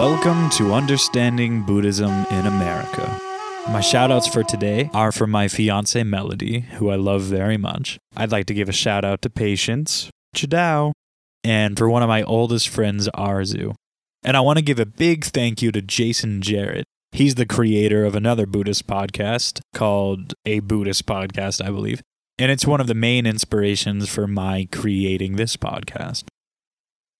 Welcome to Understanding Buddhism in America. My shoutouts for today are for my fiance Melody, who I love very much. I'd like to give a shout out to Patience, Chadao, and for one of my oldest friends, Arzu. And I want to give a big thank you to Jason Jarrett. He's the creator of another Buddhist podcast called A Buddhist Podcast, I believe. And it's one of the main inspirations for my creating this podcast.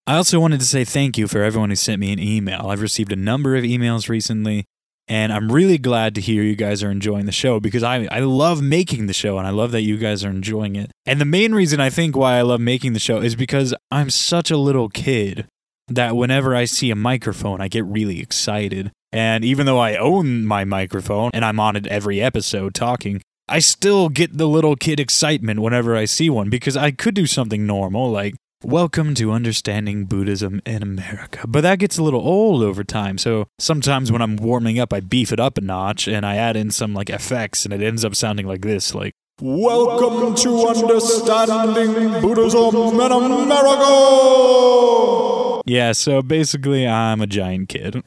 I also wanted to say thank you for everyone who sent me an email. I've received a number of emails recently, and I'm really glad to hear you guys are enjoying the show because I, I love making the show and I love that you guys are enjoying it. And the main reason I think why I love making the show is because I'm such a little kid that whenever I see a microphone, I get really excited. And even though I own my microphone and I'm on it every episode talking, I still get the little kid excitement whenever I see one because I could do something normal like, Welcome to Understanding Buddhism in America. But that gets a little old over time. So sometimes when I'm warming up, I beef it up a notch and I add in some like effects and it ends up sounding like this like, Welcome to Understanding Buddhism in America! Yeah, so basically, I'm a giant kid.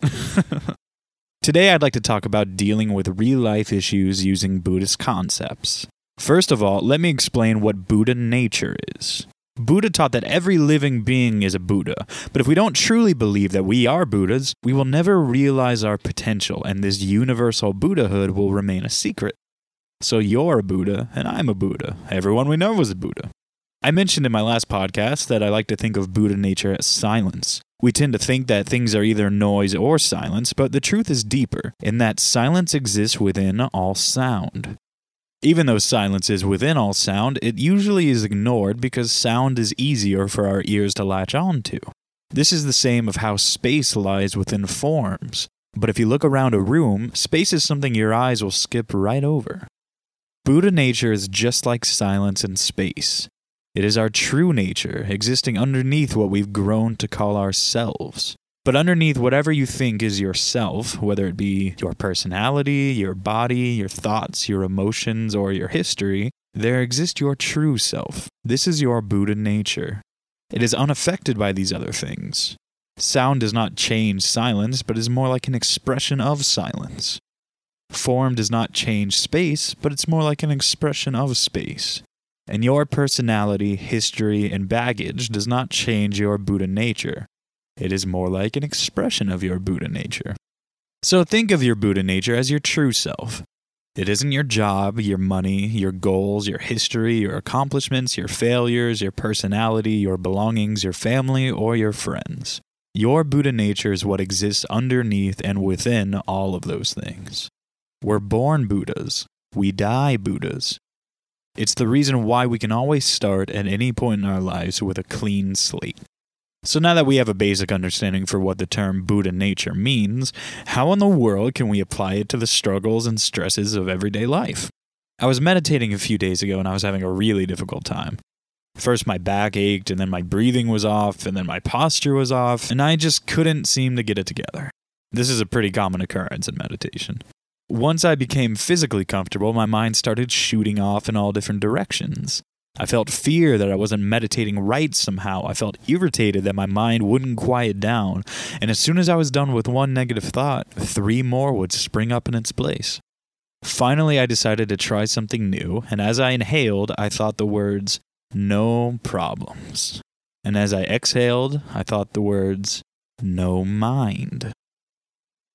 Today, I'd like to talk about dealing with real life issues using Buddhist concepts. First of all, let me explain what Buddha nature is. Buddha taught that every living being is a Buddha, but if we don't truly believe that we are Buddhas, we will never realize our potential, and this universal Buddhahood will remain a secret. So you're a Buddha, and I'm a Buddha. Everyone we know is a Buddha. I mentioned in my last podcast that I like to think of Buddha nature as silence. We tend to think that things are either noise or silence, but the truth is deeper, in that silence exists within all sound. Even though silence is within all sound, it usually is ignored because sound is easier for our ears to latch on to. This is the same of how space lies within forms. But if you look around a room, space is something your eyes will skip right over. Buddha nature is just like silence and space. It is our true nature, existing underneath what we've grown to call ourselves. But underneath whatever you think is yourself, whether it be your personality, your body, your thoughts, your emotions, or your history, there exists your true self. This is your Buddha nature. It is unaffected by these other things. Sound does not change silence, but is more like an expression of silence. Form does not change space, but it's more like an expression of space. And your personality, history, and baggage does not change your Buddha nature. It is more like an expression of your Buddha nature. So think of your Buddha nature as your true self. It isn't your job, your money, your goals, your history, your accomplishments, your failures, your personality, your belongings, your family, or your friends. Your Buddha nature is what exists underneath and within all of those things. We're born Buddhas. We die Buddhas. It's the reason why we can always start at any point in our lives with a clean slate. So now that we have a basic understanding for what the term Buddha nature means, how in the world can we apply it to the struggles and stresses of everyday life? I was meditating a few days ago and I was having a really difficult time. First, my back ached, and then my breathing was off, and then my posture was off, and I just couldn't seem to get it together. This is a pretty common occurrence in meditation. Once I became physically comfortable, my mind started shooting off in all different directions. I felt fear that I wasn't meditating right somehow. I felt irritated that my mind wouldn't quiet down. And as soon as I was done with one negative thought, three more would spring up in its place. Finally, I decided to try something new, and as I inhaled, I thought the words, no problems. And as I exhaled, I thought the words, no mind.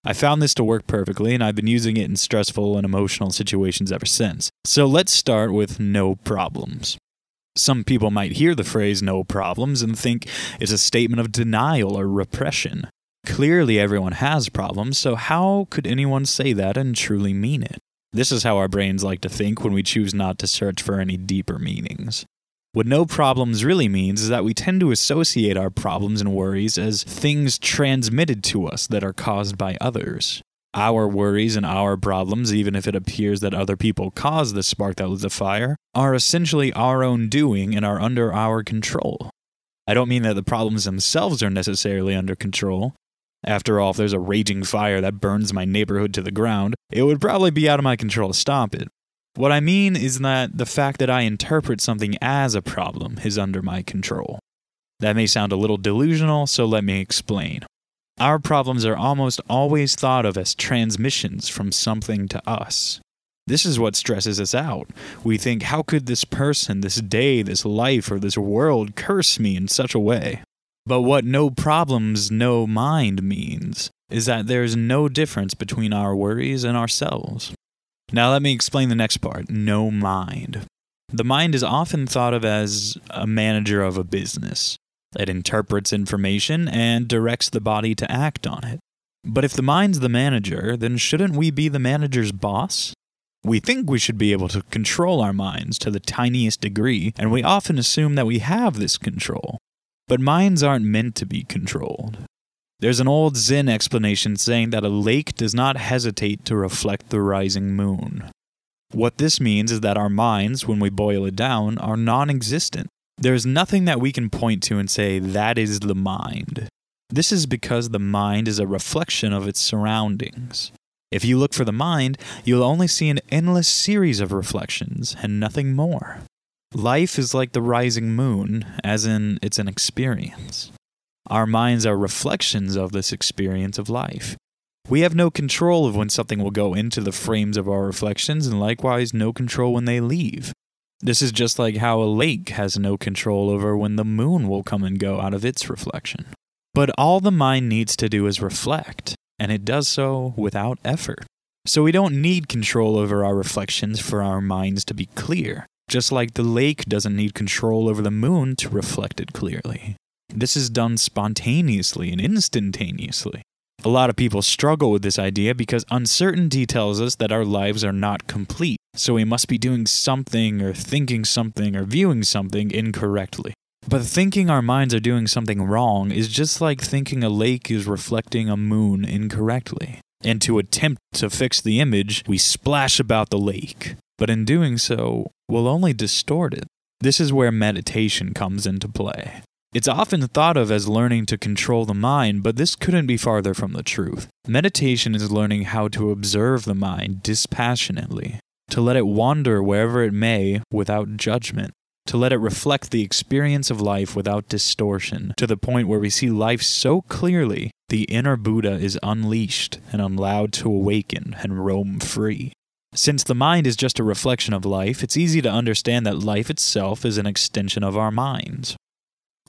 I found this to work perfectly, and I've been using it in stressful and emotional situations ever since. So let's start with no problems. Some people might hear the phrase no problems and think it's a statement of denial or repression. Clearly, everyone has problems, so how could anyone say that and truly mean it? This is how our brains like to think when we choose not to search for any deeper meanings. What no problems really means is that we tend to associate our problems and worries as things transmitted to us that are caused by others. Our worries and our problems, even if it appears that other people caused the spark that lit the fire, are essentially our own doing and are under our control. I don't mean that the problems themselves are necessarily under control. After all, if there's a raging fire that burns my neighborhood to the ground, it would probably be out of my control to stop it. What I mean is that the fact that I interpret something as a problem is under my control. That may sound a little delusional, so let me explain. Our problems are almost always thought of as transmissions from something to us. This is what stresses us out. We think, how could this person, this day, this life, or this world curse me in such a way? But what no problems, no mind means is that there's no difference between our worries and ourselves. Now, let me explain the next part no mind. The mind is often thought of as a manager of a business. It interprets information and directs the body to act on it. But if the mind's the manager, then shouldn't we be the manager's boss? We think we should be able to control our minds to the tiniest degree, and we often assume that we have this control. But minds aren't meant to be controlled. There's an old Zen explanation saying that a lake does not hesitate to reflect the rising moon. What this means is that our minds, when we boil it down, are non existent. There's nothing that we can point to and say, that is the mind. This is because the mind is a reflection of its surroundings. If you look for the mind, you'll only see an endless series of reflections and nothing more. Life is like the rising moon, as in, it's an experience. Our minds are reflections of this experience of life. We have no control of when something will go into the frames of our reflections, and likewise, no control when they leave. This is just like how a lake has no control over when the moon will come and go out of its reflection. But all the mind needs to do is reflect and it does so without effort. So we don't need control over our reflections for our minds to be clear, just like the lake doesn't need control over the moon to reflect it clearly. This is done spontaneously and instantaneously. A lot of people struggle with this idea because uncertainty tells us that our lives are not complete, so we must be doing something or thinking something or viewing something incorrectly. But thinking our minds are doing something wrong is just like thinking a lake is reflecting a moon incorrectly. And to attempt to fix the image, we splash about the lake. But in doing so, we'll only distort it. This is where meditation comes into play. It's often thought of as learning to control the mind, but this couldn't be farther from the truth. Meditation is learning how to observe the mind dispassionately, to let it wander wherever it may without judgment to let it reflect the experience of life without distortion, to the point where we see life so clearly the inner Buddha is unleashed and allowed to awaken and roam free. Since the mind is just a reflection of life, it's easy to understand that life itself is an extension of our minds.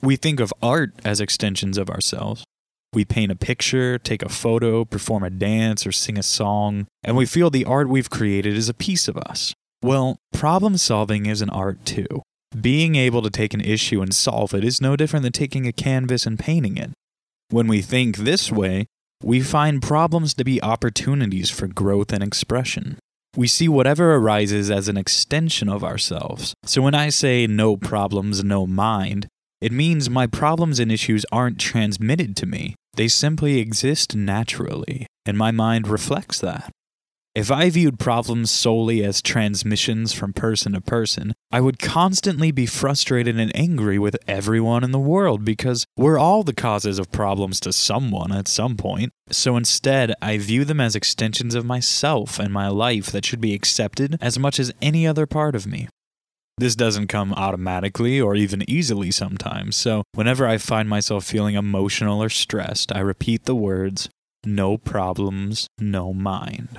We think of art as extensions of ourselves. We paint a picture, take a photo, perform a dance, or sing a song, and we feel the art we've created is a piece of us. Well, problem solving is an art too. Being able to take an issue and solve it is no different than taking a canvas and painting it. When we think this way, we find problems to be opportunities for growth and expression. We see whatever arises as an extension of ourselves. So when I say no problems, no mind, it means my problems and issues aren't transmitted to me. They simply exist naturally, and my mind reflects that. If I viewed problems solely as transmissions from person to person, I would constantly be frustrated and angry with everyone in the world because we're all the causes of problems to someone at some point. So instead, I view them as extensions of myself and my life that should be accepted as much as any other part of me. This doesn't come automatically or even easily sometimes, so whenever I find myself feeling emotional or stressed, I repeat the words, no problems, no mind.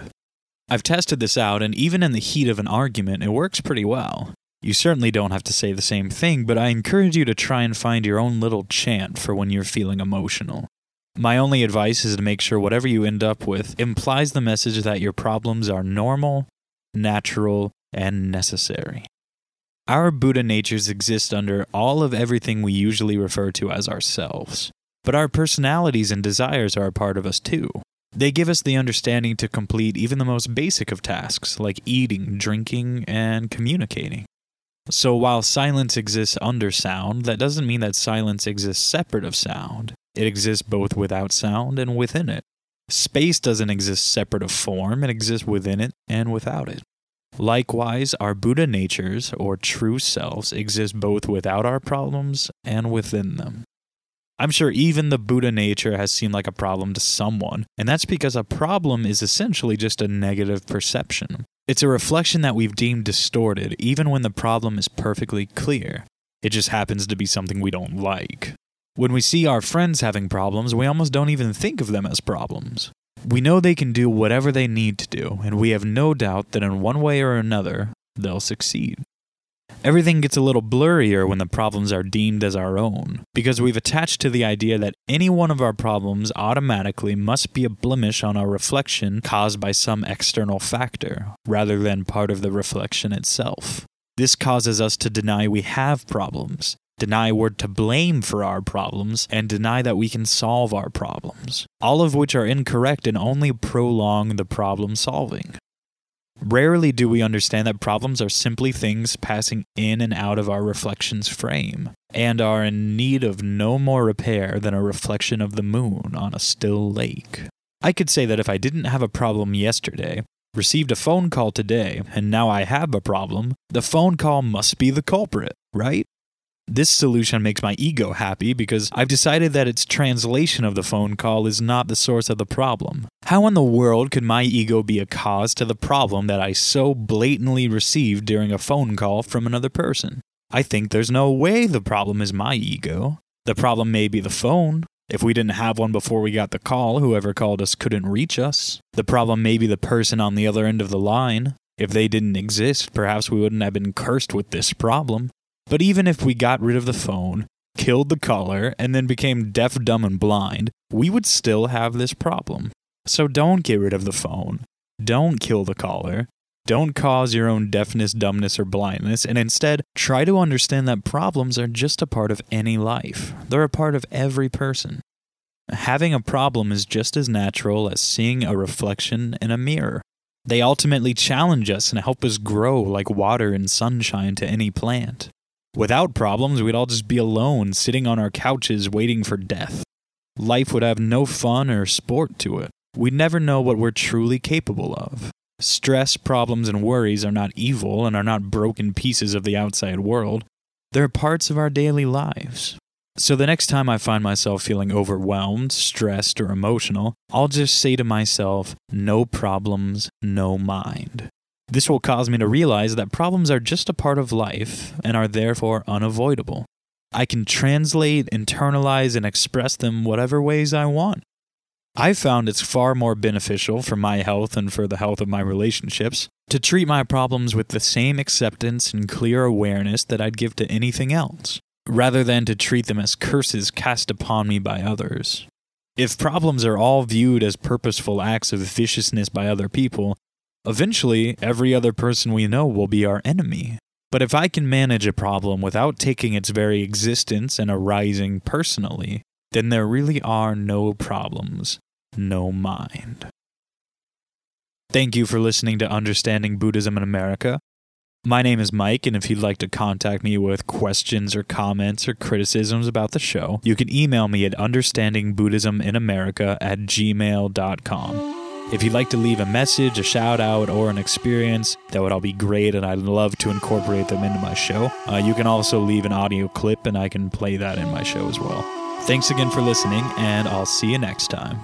I've tested this out, and even in the heat of an argument, it works pretty well. You certainly don't have to say the same thing, but I encourage you to try and find your own little chant for when you're feeling emotional. My only advice is to make sure whatever you end up with implies the message that your problems are normal, natural, and necessary. Our Buddha natures exist under all of everything we usually refer to as ourselves, but our personalities and desires are a part of us too. They give us the understanding to complete even the most basic of tasks, like eating, drinking, and communicating. So while silence exists under sound, that doesn't mean that silence exists separate of sound. It exists both without sound and within it. Space doesn't exist separate of form, it exists within it and without it. Likewise, our Buddha natures, or true selves, exist both without our problems and within them. I'm sure even the Buddha nature has seemed like a problem to someone, and that's because a problem is essentially just a negative perception. It's a reflection that we've deemed distorted, even when the problem is perfectly clear. It just happens to be something we don't like. When we see our friends having problems, we almost don't even think of them as problems. We know they can do whatever they need to do, and we have no doubt that in one way or another, they'll succeed. Everything gets a little blurrier when the problems are deemed as our own, because we've attached to the idea that any one of our problems automatically must be a blemish on our reflection caused by some external factor, rather than part of the reflection itself. This causes us to deny we have problems, deny we're to blame for our problems, and deny that we can solve our problems, all of which are incorrect and only prolong the problem solving. Rarely do we understand that problems are simply things passing in and out of our reflection's frame, and are in need of no more repair than a reflection of the moon on a still lake. I could say that if I didn't have a problem yesterday, received a phone call today, and now I have a problem, the phone call must be the culprit, right? This solution makes my ego happy because I've decided that its translation of the phone call is not the source of the problem. How in the world could my ego be a cause to the problem that I so blatantly received during a phone call from another person? I think there's no way the problem is my ego. The problem may be the phone. If we didn't have one before we got the call, whoever called us couldn't reach us. The problem may be the person on the other end of the line. If they didn't exist, perhaps we wouldn't have been cursed with this problem. But even if we got rid of the phone, killed the caller, and then became deaf, dumb, and blind, we would still have this problem. So don't get rid of the phone. Don't kill the caller. Don't cause your own deafness, dumbness, or blindness, and instead try to understand that problems are just a part of any life. They're a part of every person. Having a problem is just as natural as seeing a reflection in a mirror. They ultimately challenge us and help us grow like water and sunshine to any plant. Without problems, we'd all just be alone, sitting on our couches waiting for death. Life would have no fun or sport to it. We'd never know what we're truly capable of. Stress, problems, and worries are not evil and are not broken pieces of the outside world. They're parts of our daily lives. So the next time I find myself feeling overwhelmed, stressed, or emotional, I'll just say to myself, no problems, no mind. This will cause me to realize that problems are just a part of life and are therefore unavoidable. I can translate, internalize, and express them whatever ways I want. I've found it's far more beneficial for my health and for the health of my relationships to treat my problems with the same acceptance and clear awareness that I'd give to anything else, rather than to treat them as curses cast upon me by others. If problems are all viewed as purposeful acts of viciousness by other people, Eventually, every other person we know will be our enemy. But if I can manage a problem without taking its very existence and arising personally, then there really are no problems, no mind. Thank you for listening to Understanding Buddhism in America. My name is Mike, and if you'd like to contact me with questions or comments or criticisms about the show, you can email me at understandingbuddhisminamerica at gmail.com. If you'd like to leave a message, a shout out, or an experience, that would all be great, and I'd love to incorporate them into my show. Uh, you can also leave an audio clip, and I can play that in my show as well. Thanks again for listening, and I'll see you next time.